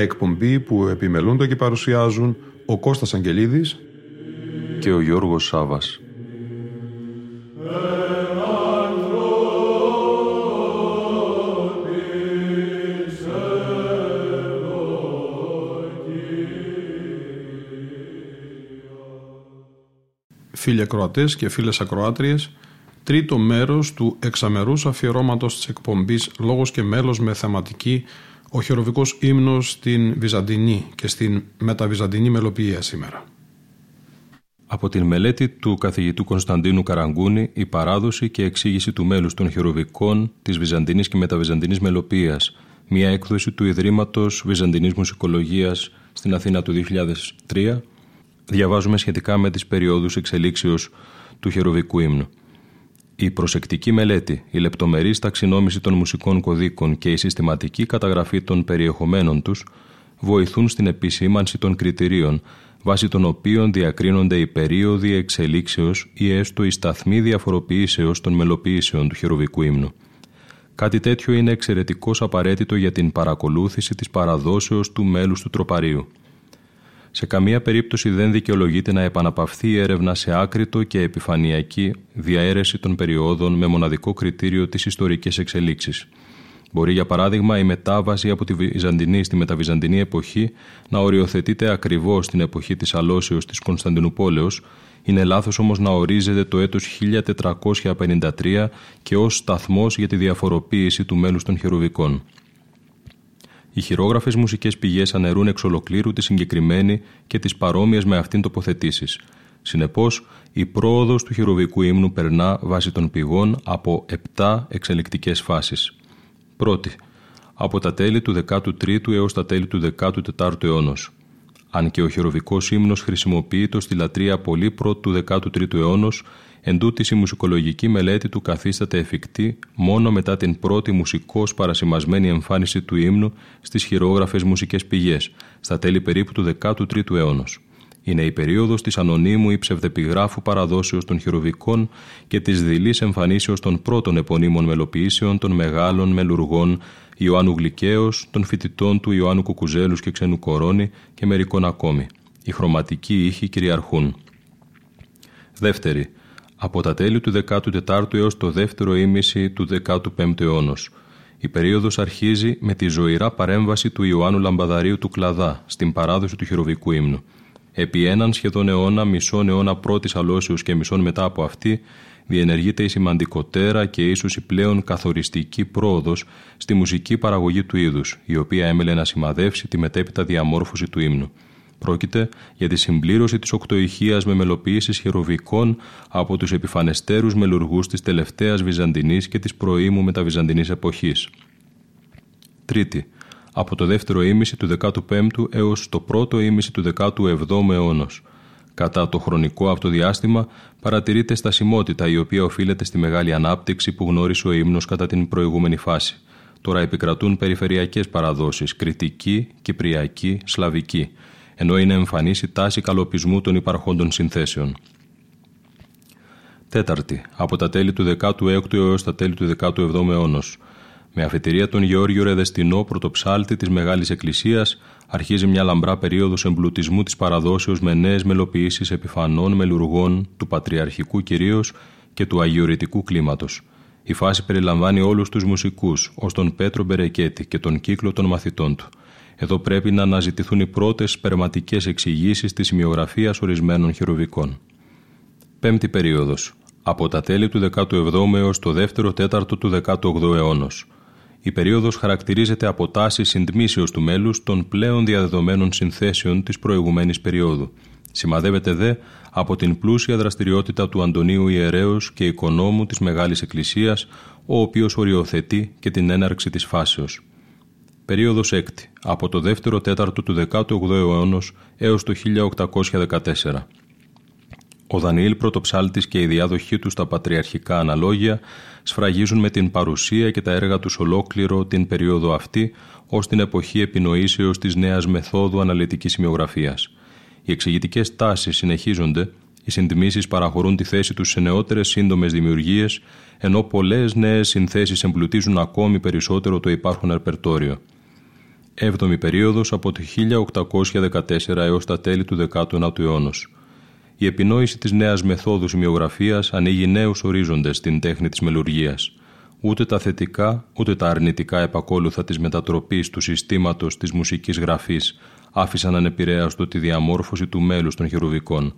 Μια εκπομπή που επιμελούνται και παρουσιάζουν ο Κώστας Αγγελίδης και ο Γιώργος Σάβας. Φίλοι ακροατές και φίλες ακροάτριες, τρίτο μέρος του εξαμερούς αφιερώματος της εκπομπής «Λόγος και μέλος» με θεματική ο χειροβικός ύμνος στην Βυζαντινή και στην μεταβυζαντινή μελοποιία σήμερα. Από την μελέτη του καθηγητού Κωνσταντίνου Καραγκούνη, η παράδοση και εξήγηση του μέλους των χειροβικών της Βυζαντινής και μεταβυζαντινής μελοποίησης, μια έκδοση του Ιδρύματος Βυζαντινής Μουσικολογίας στην Αθήνα του 2003, διαβάζουμε σχετικά με τις περιόδους εξελίξεως του χειροβικού ύμνου. Η προσεκτική μελέτη, η λεπτομερής ταξινόμηση των μουσικών κωδίκων και η συστηματική καταγραφή των περιεχομένων τους βοηθούν στην επισήμανση των κριτηρίων βάσει των οποίων διακρίνονται οι περίοδοι εξελίξεως ή έστω οι σταθμοί διαφοροποιήσεως των μελοποιήσεων του χειροβικού ύμνου. Κάτι τέτοιο είναι εξαιρετικώς απαραίτητο για την παρακολούθηση της παραδόσεως του μέλους του τροπαρίου. Σε καμία περίπτωση δεν δικαιολογείται να επαναπαυθεί η έρευνα σε άκρητο και επιφανειακή διαέρεση των περιόδων με μοναδικό κριτήριο της ιστορικής εξελίξης. Μπορεί για παράδειγμα η μετάβαση από τη Βυζαντινή στη μεταβυζαντινή εποχή να οριοθετείται ακριβώς στην εποχή της αλώσεως της Κωνσταντινούπολεως, είναι λάθος όμως να ορίζεται το έτος 1453 και ως σταθμός για τη διαφοροποίηση του μέλους των χερουβικών. Οι χειρόγραφες μουσικές πηγές αναιρούν εξ ολοκλήρου τη συγκεκριμένη και τις παρόμοιες με αυτήν τοποθετήσεις. Συνεπώς, η πρόοδος του χειροβικού ύμνου περνά βάσει των πηγών από 7 εξελικτικές φάσεις. Πρώτη, από τα τέλη του 13ου έως τα τέλη του 14ου αιώνος. Αν και ο χειροβικός ύμνος χρησιμοποιείται στη λατρεία πολύ πρώτου του 13ου αιώνος, εντούτοις η μουσικολογική μελέτη του καθίσταται εφικτή μόνο μετά την πρώτη μουσικώς παρασημασμένη εμφάνιση του ύμνου στις χειρόγραφες μουσικές πηγές, στα τέλη περίπου του 13ου αιώνος είναι η περίοδος της ανωνύμου ή ψευδεπιγράφου παραδόσεως των χειροβικών και της δειλής εμφανίσεως των πρώτων επωνύμων μελοποιήσεων των μεγάλων μελουργών Ιωάννου Γλυκαίος, των φοιτητών του Ιωάννου Κουκουζέλους και Ξένου Κορώνη και μερικών ακόμη. Οι χρωματικοί ήχοι κυριαρχούν. Δεύτερη, από τα τέλη του 14ου έως το δεύτερο ήμιση του 15ου αιώνος. Η περίοδος αρχίζει με τη ζωηρά παρέμβαση του Ιωάννου Λαμπαδαρίου του Κλαδά στην παράδοση του χειροβικού ύμνου. Επί έναν σχεδόν αιώνα, μισόν αιώνα πρώτης αλώσεως και μισόν μετά από αυτή, διενεργείται η σημαντικότερα και ίσως η πλέον καθοριστική πρόοδος στη μουσική παραγωγή του είδους, η οποία έμελε να σημαδεύσει τη μετέπειτα διαμόρφωση του ύμνου. Πρόκειται για τη συμπλήρωση της οκτωηχίας με μελοποιήσει χειροβικών από τους επιφανεστέρους μελουργούς της τελευταίας Βυζαντινής και της προήμου μεταβυζαντινής εποχής. Τρίτη, από το δεύτερο ήμιση του 15ου έως το πρώτο ήμιση του 17ου αιώνος. Κατά το χρονικό αυτό διάστημα παρατηρείται στασιμότητα η οποία οφείλεται στη μεγάλη ανάπτυξη που γνώρισε ο ύμνος κατά την προηγούμενη φάση. Τώρα επικρατούν περιφερειακές παραδόσεις, κριτική, κυπριακή, σλαβική, ενώ είναι εμφανής η τάση καλοπισμού των υπαρχόντων συνθέσεων. Τέταρτη, από τα τέλη του 16ου έως τα τέλη του 17ου αιώνος, με αφετηρία τον Γεώργιο Ρεδεστινό, πρωτοψάλτη της Μεγάλης Εκκλησίας, αρχίζει μια λαμπρά περίοδος εμπλουτισμού της παραδόσεως με νέες μελοποιήσεις επιφανών μελουργών του πατριαρχικού κυρίως και του αγιορητικού κλίματος. Η φάση περιλαμβάνει όλους τους μουσικούς, ως τον Πέτρο Μπερεκέτη και τον κύκλο των μαθητών του. Εδώ πρέπει να αναζητηθούν οι πρώτες περματικές εξηγήσεις της σημειογραφίας ορισμένων χειροβικών. Πέμπτη περίοδος. Από τα τέλη του 17ου έως το δεύτερο τέταρτο του 18ου αιώνος η περίοδος χαρακτηρίζεται από τάση συντμήσεως του μέλους των πλέον διαδεδομένων συνθέσεων της προηγουμένης περίοδου. Σημαδεύεται δε από την πλούσια δραστηριότητα του Αντωνίου Ιερέως και οικονόμου της Μεγάλης Εκκλησίας, ο οποίος οριοθετεί και την έναρξη της φάσεως. Περίοδος 6. Από το δεύτερο τέταρτο του 18ου αιώνος έως το 1814. Ο Δανιήλ πρωτοψάλτης και οι διάδοχοί του στα πατριαρχικά αναλόγια σφραγίζουν με την παρουσία και τα έργα τους ολόκληρο την περίοδο αυτή ως την εποχή επινοήσεως της νέας μεθόδου αναλυτικής σημειογραφίας. Οι εξηγητικές τάσεις συνεχίζονται, οι συντιμήσεις παραχωρούν τη θέση τους σε νεότερες σύντομες δημιουργίες, ενώ πολλές νέες συνθέσεις εμπλουτίζουν ακόμη περισσότερο το υπάρχον αρπερτόριο. 7η περίοδος από το 1814 έως τα τέλη του 19ου αιώνα. Η επινόηση της νέας μεθόδου σημειογραφίας ανοίγει νέους ορίζοντες στην τέχνη της μελουργίας. Ούτε τα θετικά ούτε τα αρνητικά επακόλουθα της μετατροπής του συστήματος της μουσικής γραφής άφησαν ανεπηρέαστο τη διαμόρφωση του μέλους των χερουβικών.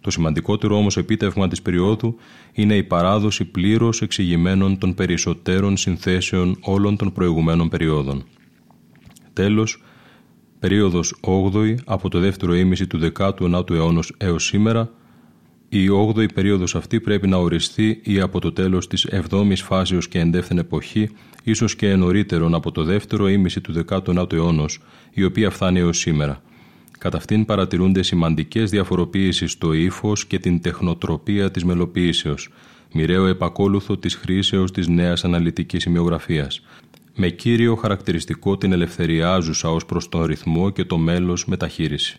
Το σημαντικότερο όμως επίτευγμα της περίοδου είναι η παράδοση πλήρως εξηγημένων των περισσότερων συνθέσεων όλων των προηγουμένων περιόδων. Τέλος, περίοδος 8η από το δεύτερο ήμιση του 19ου αιώνα έως σήμερα, η 8η περίοδος αυτή πρέπει να οριστεί ή από το τέλος της 7ης φάσεως και εντεύθεν εποχή, ίσως και νωρίτερον από το δεύτερο ήμιση του 19ου αιώνα, η οποία φτάνει έως σήμερα. Κατά αυτήν παρατηρούνται σημαντικές διαφοροποίησεις στο ύφος και την τεχνοτροπία της μελοποίησεως, μοιραίο επακόλουθο της χρήσεως της νέας αναλυτικής σημειογραφίας, με κύριο χαρακτηριστικό την ελευθεριάζουσα ως προς τον ρυθμό και το μέλος μεταχείριση.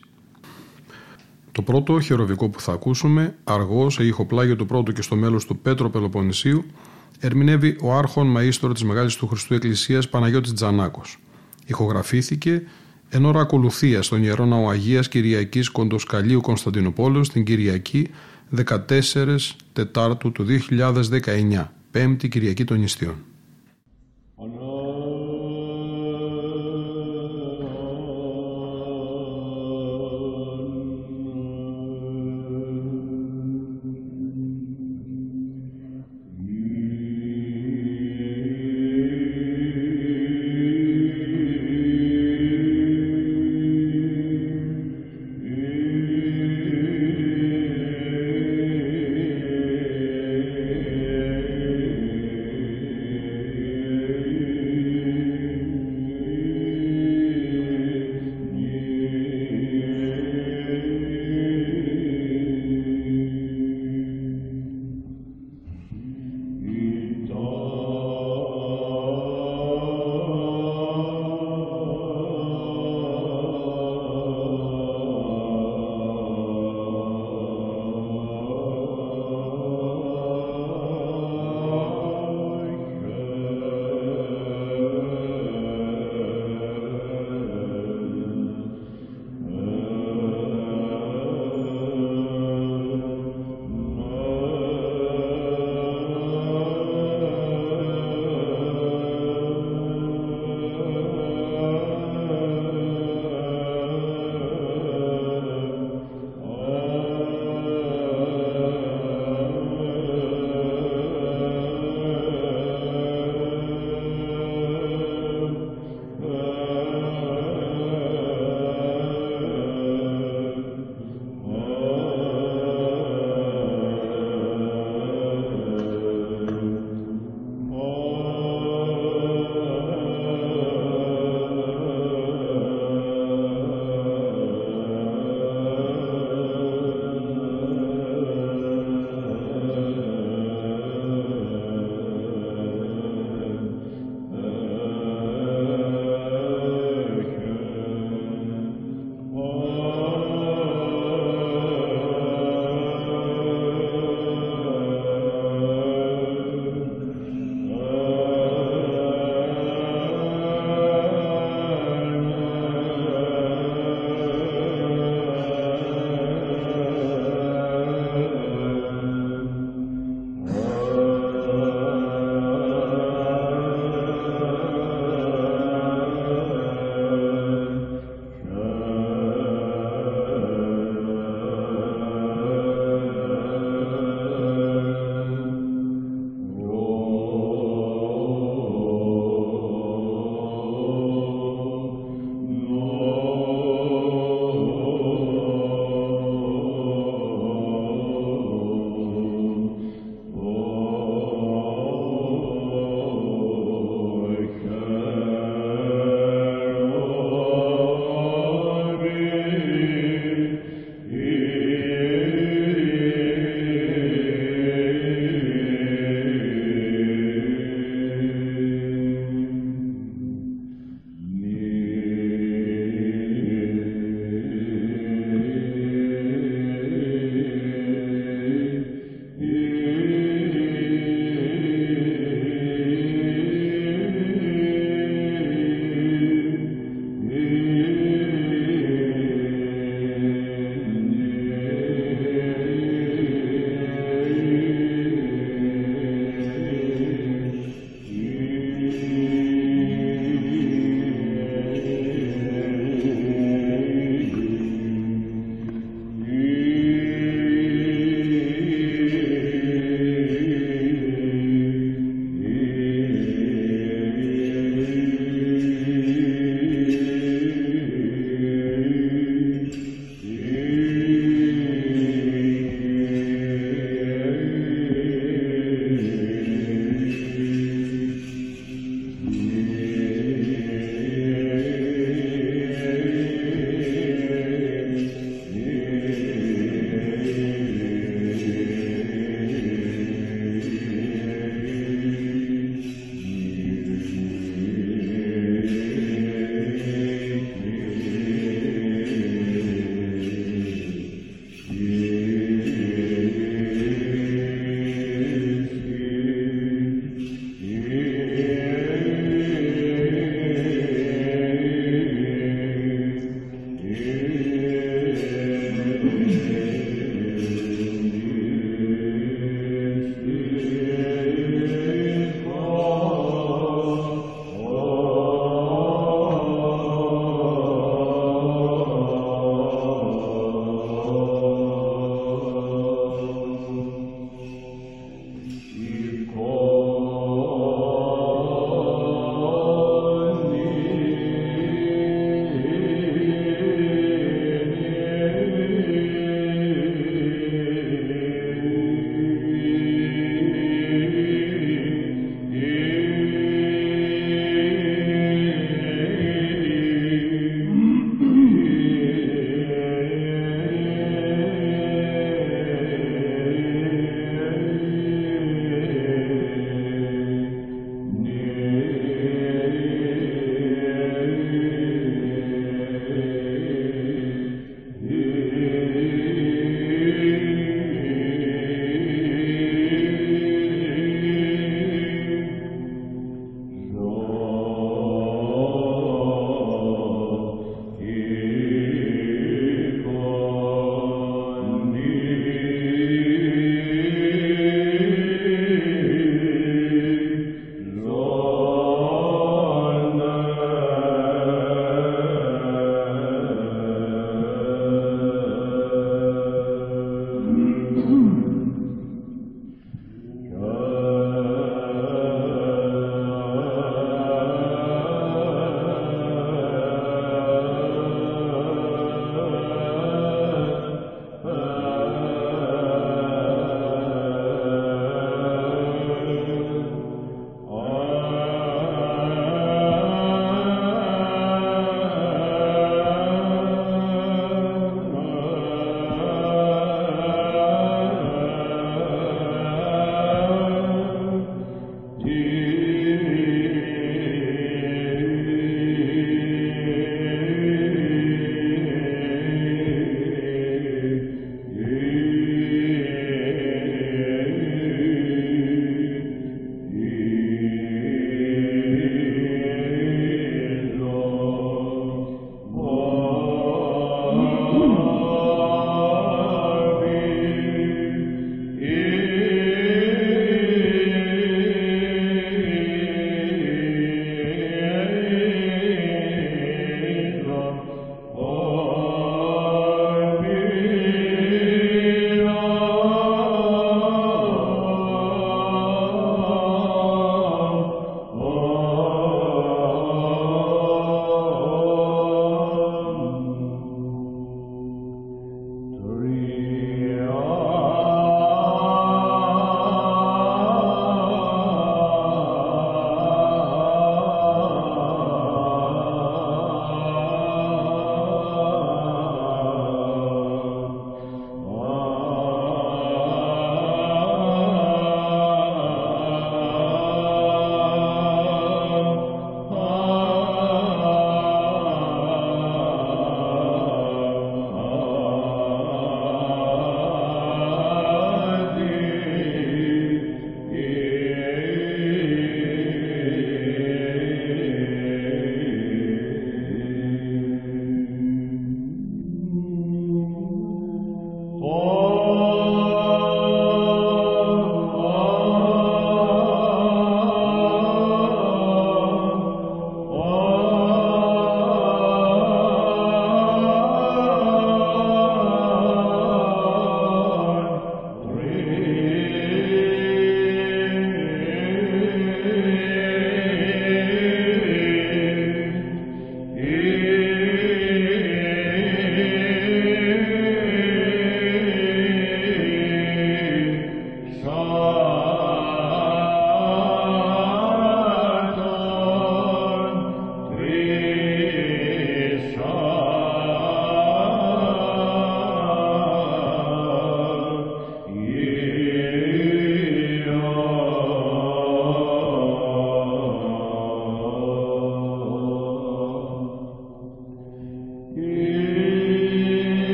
Το πρώτο χειροβικό που θα ακούσουμε, αργός σε ηχοπλάγιο του πρώτου και στο μέλος του Πέτρο Πελοποννησίου, ερμηνεύει ο άρχον μαΐστορο της Μεγάλης του Χριστού Εκκλησίας Παναγιώτης Τζανάκος. Ηχογραφήθηκε εν ώρα ακολουθίας στον Ιερό Ναό Αγίας Κυριακής Κοντοσκαλίου Κωνσταντινούπολου στην Κυριακή 14 Τετάρτου του 2019, Πέμπτη Κυριακή των Ιστιών. Το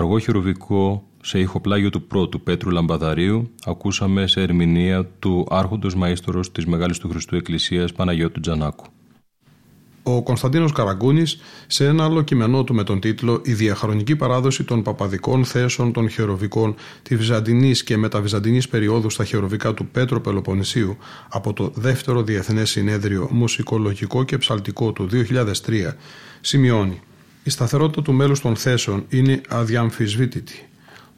αργό χειροβικό σε ηχοπλάγιο του πρώτου Πέτρου Λαμπαδαρίου ακούσαμε σε ερμηνεία του άρχοντος μαΐστορος της Μεγάλης του Χριστού Εκκλησίας Παναγιώτου Τζανάκου. Ο Κωνσταντίνος Καραγκούνης σε ένα άλλο κειμενό του με τον τίτλο «Η διαχρονική παράδοση των παπαδικών θέσεων των χεροβικών τη Βυζαντινής και μεταβυζαντινής περίοδου στα χεροβικά του Πέτρο Πελοποννησίου από το δεύτερο Διεθνές Συνέδριο Μουσικολογικό και Ψαλτικό του 2003 σημειώνει «Η σταθερότητα του μέλους των θέσεων είναι αδιαμφισβήτητη.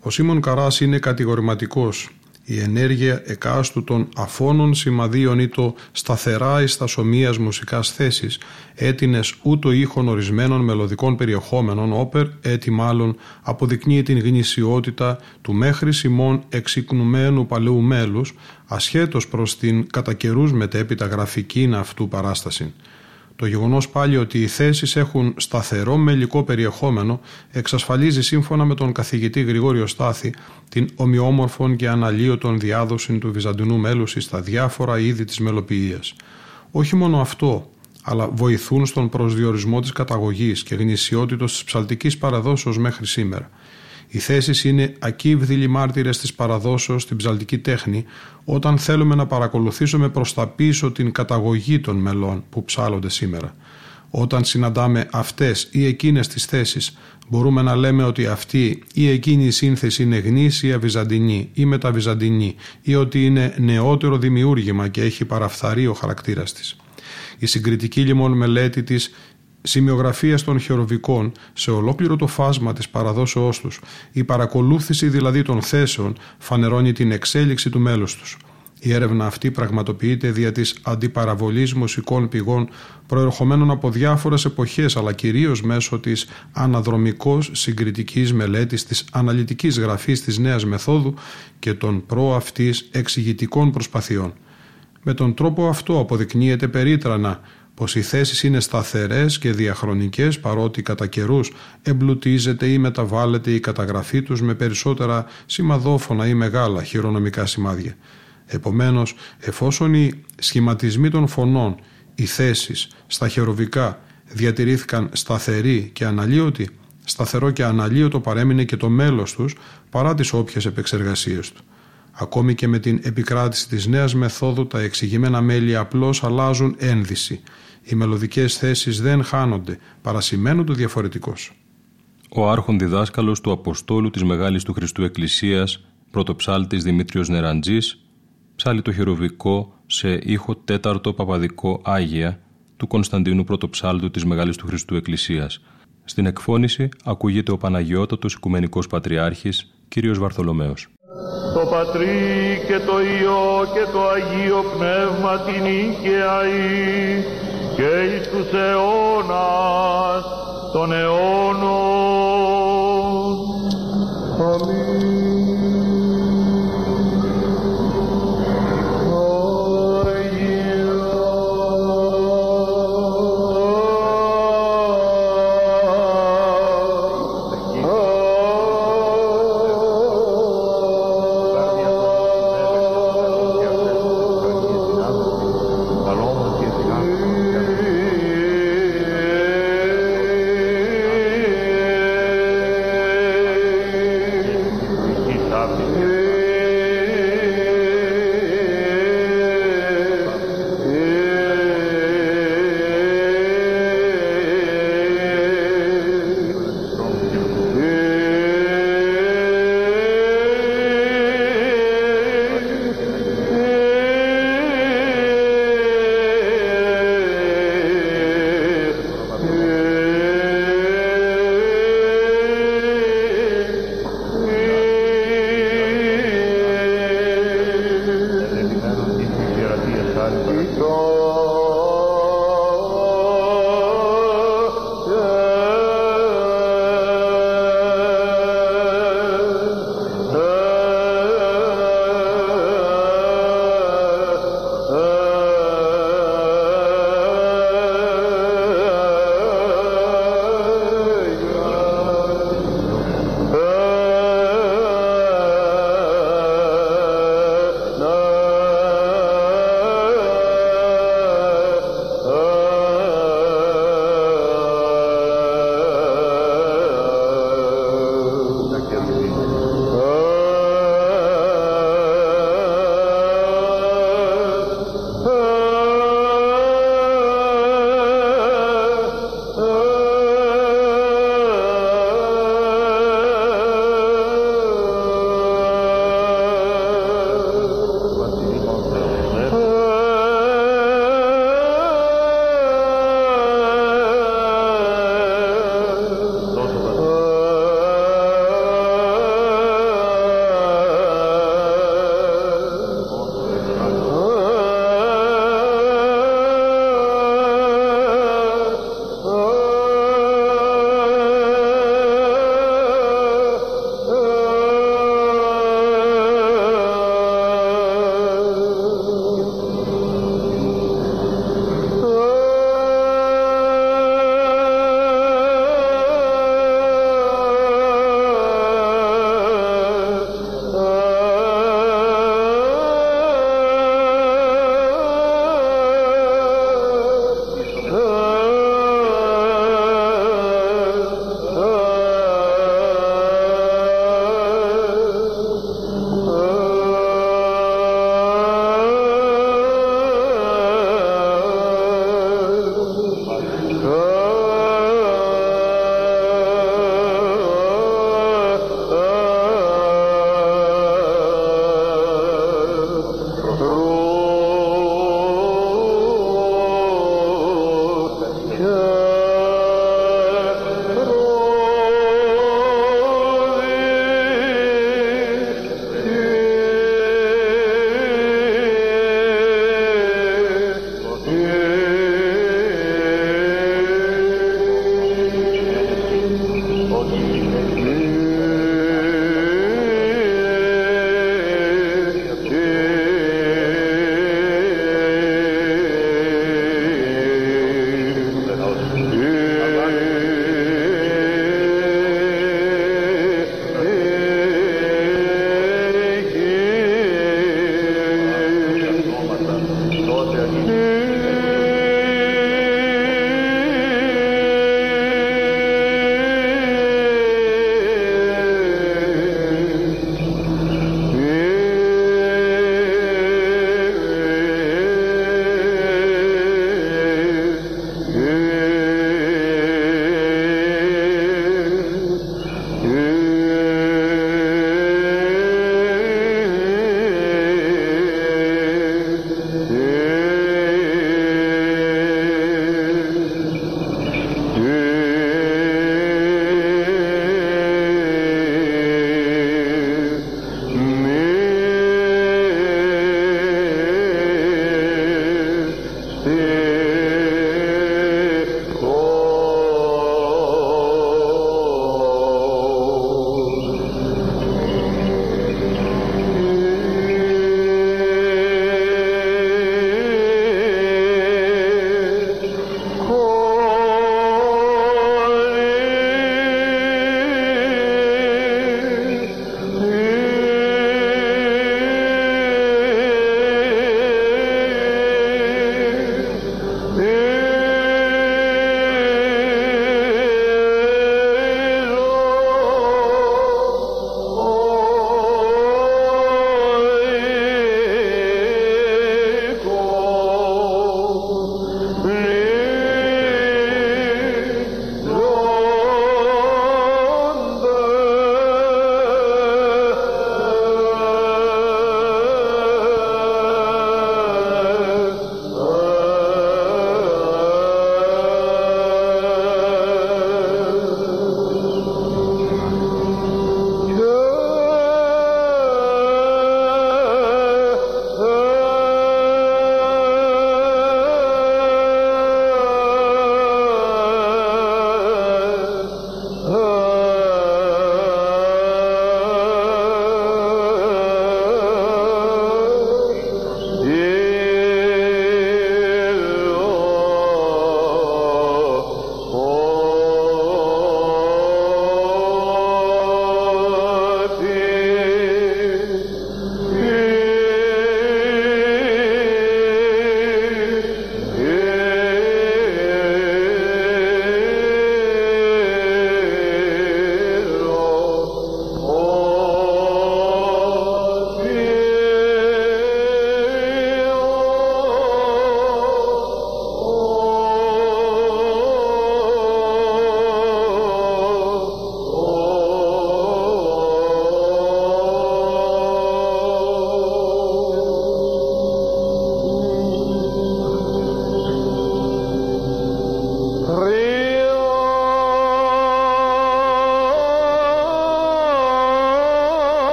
Ο Σίμων Καράς είναι κατηγορηματικός η ενέργεια εκάστου των αφώνων σημαδίων ή το σταθερά εις τα σωμίας μουσικάς θέσης, έτινες ούτω ήχων ορισμένων μελωδικών περιεχόμενων, όπερ έτι μάλλον αποδεικνύει την γνησιότητα του μέχρι σημών εξυκνουμένου παλαιού μέλους, ασχέτως προς την κατά καιρούς μετέπειτα γραφική αυτού παράσταση. Το γεγονός πάλι ότι οι θέσεις έχουν σταθερό μελικό περιεχόμενο εξασφαλίζει σύμφωνα με τον καθηγητή Γρηγόριο Στάθη την ομοιόμορφων και αναλύωτων διάδοση του βυζαντινού μέλους στα διάφορα είδη της μελοποιίας. Όχι μόνο αυτό, αλλά βοηθούν στον προσδιορισμό της καταγωγής και γνησιότητος της ψαλτικής παραδόσεως μέχρι σήμερα. Οι θέσεις είναι ακύβδηλοι μάρτυρες της παραδόσεως στην ψαλτική τέχνη, όταν θέλουμε να παρακολουθήσουμε προς τα πίσω την καταγωγή των μελών που ψάλλονται σήμερα. Όταν συναντάμε αυτές ή εκείνες τις θέσεις, μπορούμε να λέμε ότι αυτή ή εκείνη η σύνθεση είναι γνήσια βυζαντινή ή μεταβυζαντινή ή ότι είναι νεότερο δημιούργημα και έχει παραφθαρεί ο χαρακτήρας της. Η συγκριτική λοιπόν μελέτη της σημειογραφία των χειροβικών σε ολόκληρο το φάσμα της παραδόσεώς τους, η παρακολούθηση δηλαδή των θέσεων φανερώνει την εξέλιξη του μέλους τους. Η έρευνα αυτή πραγματοποιείται δια της αντιπαραβολής μουσικών πηγών προερχομένων από διάφορες εποχές αλλά κυρίως μέσω της αναδρομικός συγκριτικής μελέτης της αναλυτικής γραφής της νέας μεθόδου και των προαυτής εξηγητικών προσπαθειών. Με τον τρόπο αυτό αποδεικνύεται περίτρανα πως οι θέσεις είναι σταθερές και διαχρονικές παρότι κατά καιρούς εμπλουτίζεται ή μεταβάλλεται η καταγραφή τους με περισσότερα σημαδόφωνα ή μεγάλα χειρονομικά σημάδια. Επομένως, εφόσον οι σχηματισμοί των φωνών, οι θέσεις στα χεροβικά διατηρήθηκαν σταθεροί και αναλύωτοι, σταθερό και αναλύωτο παρέμεινε και το μέλος τους παρά τις όποιες επεξεργασίες του. Ακόμη και με την επικράτηση της νέας μεθόδου τα εξηγημένα μέλη απλώς αλλάζουν ένδυση οι μελωδικές θέσεις δεν χάνονται, παρασημένουν το διαφορετικός. Ο άρχον διδάσκαλος του Αποστόλου της Μεγάλης του Χριστού Εκκλησίας, πρωτοψάλτης Δημήτριος Νεραντζής, ψάλει το χειροβικό σε ήχο τέταρτο παπαδικό Άγια του Κωνσταντίνου Πρωτοψάλτου της Μεγάλης του Χριστού Εκκλησίας. Στην εκφώνηση ακούγεται ο Παναγιώτατος Οικουμενικός Πατριάρχης, κύριος Βαρθολομέος. Το Πατρί και το Υιό και το Αγίο Πνεύμα την και εις τους αιώνας των αιώνων. Αμήν.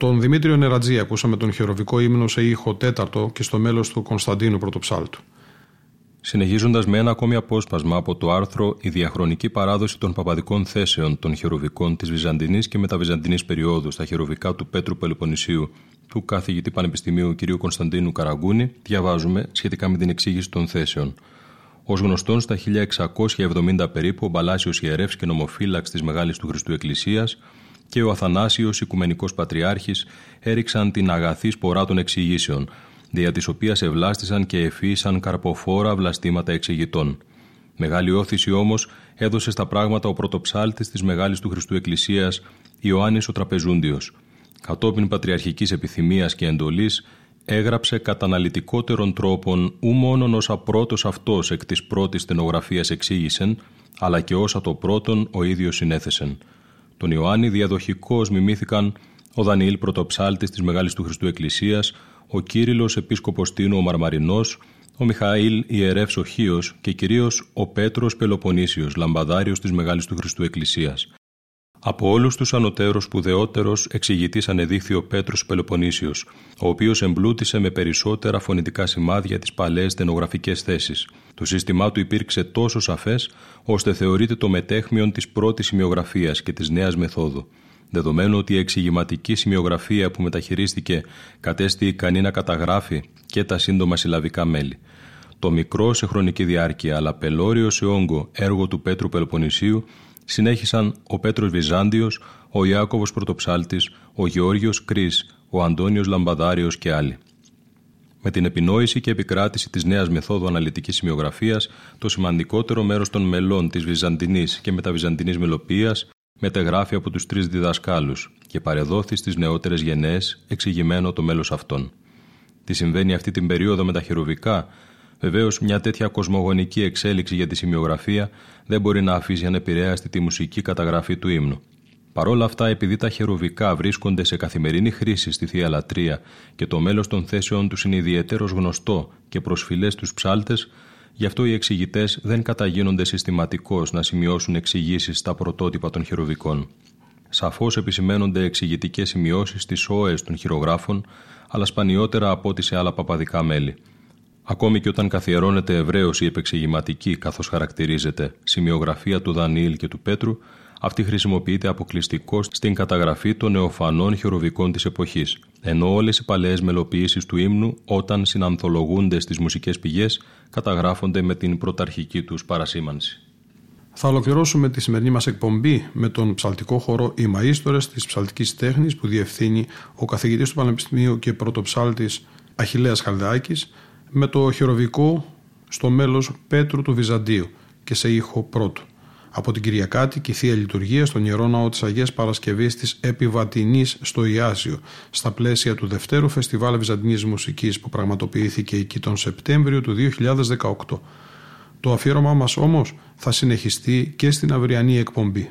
Τον Δημήτριο Νερατζή ακούσαμε τον χειροβικό ύμνο σε ήχο τέταρτο και στο μέλος του Κωνσταντίνου Πρωτοψάλτου. Συνεχίζοντας με ένα ακόμη απόσπασμα από το άρθρο «Η διαχρονική παράδοση των παπαδικών θέσεων των χειροβικών της Βυζαντινής και μεταβυζαντινής περίοδου στα χειροβικά του Πέτρου Πελοποννησίου του καθηγητή Πανεπιστημίου κ. Κωνσταντίνου Καραγκούνη, διαβάζουμε σχετικά με την εξήγηση των θέσεων. Ω γνωστόν, στα 1670 περίπου, ο Μπαλάσιος ιερεύς και νομοφύλαξ της Μεγάλης του Χριστού Εκκλησίας και ο Αθανάσιος Οικουμενικός Πατριάρχης έριξαν την αγαθή σπορά των εξηγήσεων, δια της οποίας ευλάστησαν και εφήσαν καρποφόρα βλαστήματα εξηγητών. Μεγάλη όθηση όμως έδωσε στα πράγματα ο πρωτοψάλτης της Μεγάλης του Χριστού Εκκλησίας Ιωάννης ο Τραπεζούντιος. Κατόπιν πατριαρχικής επιθυμίας και εντολής έγραψε καταναλυτικότερων τρόπων ου μόνον όσα πρώτος αυτός εκ της πρώτης στενογραφίας εξήγησεν, αλλά και όσα το πρώτον ο ίδιος συνέθεσεν. Τον Ιωάννη διαδοχικώς μιμήθηκαν ο Δανιήλ πρωτοψάλτης της Μεγάλης του Χριστού Εκκλησίας, ο Κύριλλος Επίσκοπος Τίνου ο Μαρμαρινός, ο Μιχαήλ Ιερεύς ο και κυρίως ο Πέτρος Πελοποννήσιος, λαμπαδάριος της Μεγάλης του Χριστού Εκκλησίας. Από όλους τους ανωτέρω σπουδαιότερος εξηγητής ανεδείχθη ο Πέτρος Πελοποννήσιος, ο οποίος εμπλούτησε με περισσότερα φωνητικά σημάδια τις παλαιές στενογραφικές θέσεις. Το σύστημά του υπήρξε τόσο σαφές, ώστε θεωρείται το μετέχμιον της πρώτης σημειογραφίας και της νέας μεθόδου. Δεδομένου ότι η εξηγηματική σημειογραφία που μεταχειρίστηκε κατέστη ικανή να καταγράφει και τα σύντομα συλλαβικά μέλη. Το μικρό σε χρονική διάρκεια αλλά πελώριο σε όγκο έργο του Πέτρου Πελοποννησίου συνέχισαν ο Πέτρος Βυζάντιος, ο Ιάκωβος Πρωτοψάλτης, ο Γεώργιος Κρίς, ο Αντώνιος Λαμπαδάριος και άλλοι. Με την επινόηση και επικράτηση της νέας μεθόδου αναλυτικής σημειογραφίας, το σημαντικότερο μέρος των μελών της Βυζαντινής και μεταβυζαντινής μελοποίησης μετεγράφει από τους τρεις διδασκάλους και παρεδόθη στις νεότερες γενναίες εξηγημένο το μέλος αυτών. Τι συμβαίνει αυτή την περίοδο με τα χειροβικά, Βεβαίως, μια τέτοια κοσμογονική εξέλιξη για τη σημειογραφία δεν μπορεί να αφήσει ανεπηρέαστη τη μουσική καταγραφή του ύμνου. Παρ' όλα αυτά, επειδή τα χερουβικά βρίσκονται σε καθημερινή χρήση στη Θεία Λατρεία και το μέλος των θέσεων τους είναι ιδιαίτερος γνωστό και προσφυλές στους ψάλτες, γι' αυτό οι εξηγητές δεν καταγίνονται συστηματικώς να σημειώσουν εξηγήσεις στα πρωτότυπα των χερουβικών. Σαφώς επισημένονται εξηγητικές σημειώσεις στις όε των χειρογράφων, αλλά σπανιότερα από ό,τι σε άλλα παπαδικά μέλη. Ακόμη και όταν καθιερώνεται ευρέως η επεξηγηματική, καθώς χαρακτηρίζεται, σημειογραφία του Δανιήλ και του Πέτρου, αυτή χρησιμοποιείται αποκλειστικώς στην καταγραφή των νεοφανών χειροβικών της εποχής, ενώ όλες οι παλαιές μελοποιήσει του ύμνου, όταν συνανθολογούνται στις μουσικές πηγές, καταγράφονται με την πρωταρχική τους παρασήμανση. Θα ολοκληρώσουμε τη σημερινή μας εκπομπή με τον ψαλτικό χώρο «Οι Μαΐστορες» της ψαλτικής τέχνης που διευθύνει ο καθηγητής του Πανεπιστημίου και πρωτοψάλτης Αχιλέας Χαλδάκης με το χειροβικό στο μέλος Πέτρου του Βυζαντίου και σε ήχο πρώτου. Από την Κυριακάτη και η Θεία Λειτουργία στον Ιερό Ναό της Αγίας Παρασκευής της Επιβατινής στο Ιάσιο στα πλαίσια του Δευτέρου Φεστιβάλ Βυζαντινής Μουσικής που πραγματοποιήθηκε εκεί τον Σεπτέμβριο του 2018. Το αφιέρωμά μας όμως θα συνεχιστεί και στην αυριανή εκπομπή.